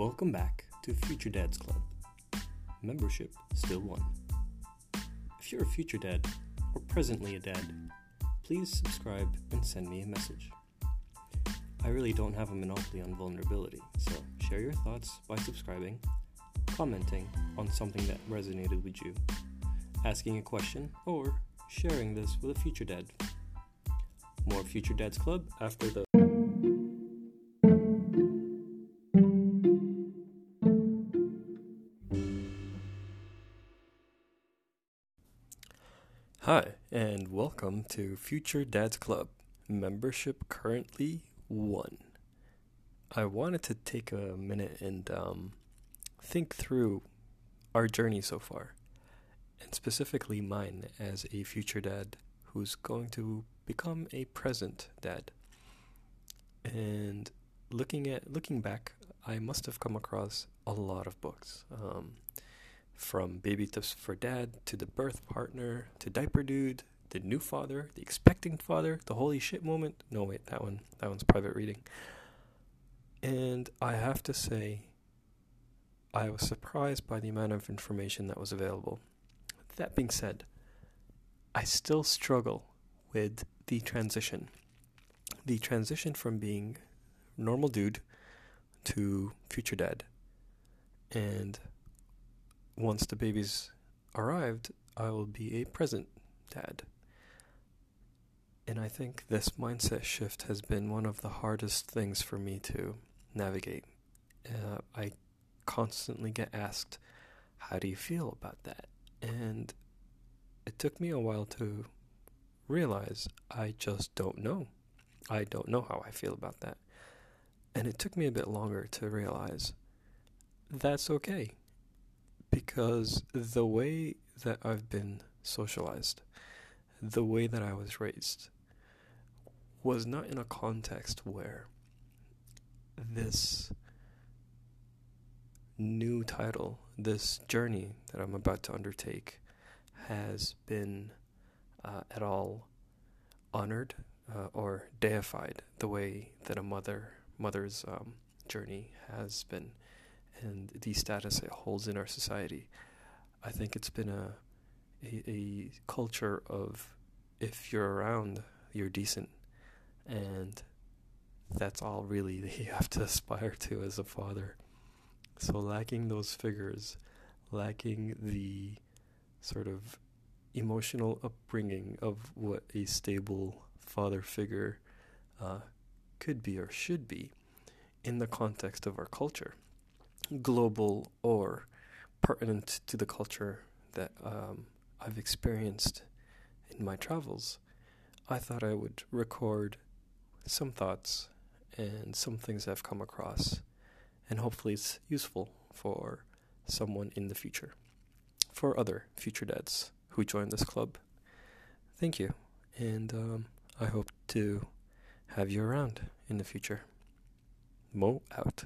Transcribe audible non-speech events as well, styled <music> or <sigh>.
Welcome back to Future Dads Club. Membership still one. If you're a future dad or presently a dad, please subscribe and send me a message. I really don't have a monopoly on vulnerability, so share your thoughts by subscribing, commenting on something that resonated with you, asking a question, or sharing this with a future dad. More Future Dads Club after the Hi, and welcome to Future Dads Club. Membership currently one. I wanted to take a minute and um, think through our journey so far, and specifically mine as a future dad who's going to become a present dad. And looking at looking back, I must have come across a lot of books. Um, from Baby Tips for Dad to The Birth Partner to Diaper Dude, The New Father, The Expecting Father, The Holy Shit Moment. No, wait, that one, that one's private reading. And I have to say, I was surprised by the amount of information that was available. That being said, I still struggle with the transition. The transition from being normal dude to future dad. And once the baby's arrived, I will be a present dad. And I think this mindset shift has been one of the hardest things for me to navigate. Uh, I constantly get asked, How do you feel about that? And it took me a while to realize I just don't know. I don't know how I feel about that. And it took me a bit longer to realize that's okay because the way that I've been socialized, the way that I was raised, was not in a context where this new title, this journey that I'm about to undertake, has been uh, at all honored uh, or deified the way that a mother mother's um, journey has been and the status it holds in our society. I think it's been a, a, a culture of if you're around, you're decent, and that's all really that <laughs> you have to aspire to as a father. So lacking those figures, lacking the sort of emotional upbringing of what a stable father figure uh, could be or should be in the context of our culture global or pertinent to the culture that um, I've experienced in my travels, I thought I would record some thoughts and some things I've come across, and hopefully it's useful for someone in the future, for other future dads who join this club. Thank you, and um, I hope to have you around in the future. Mo out.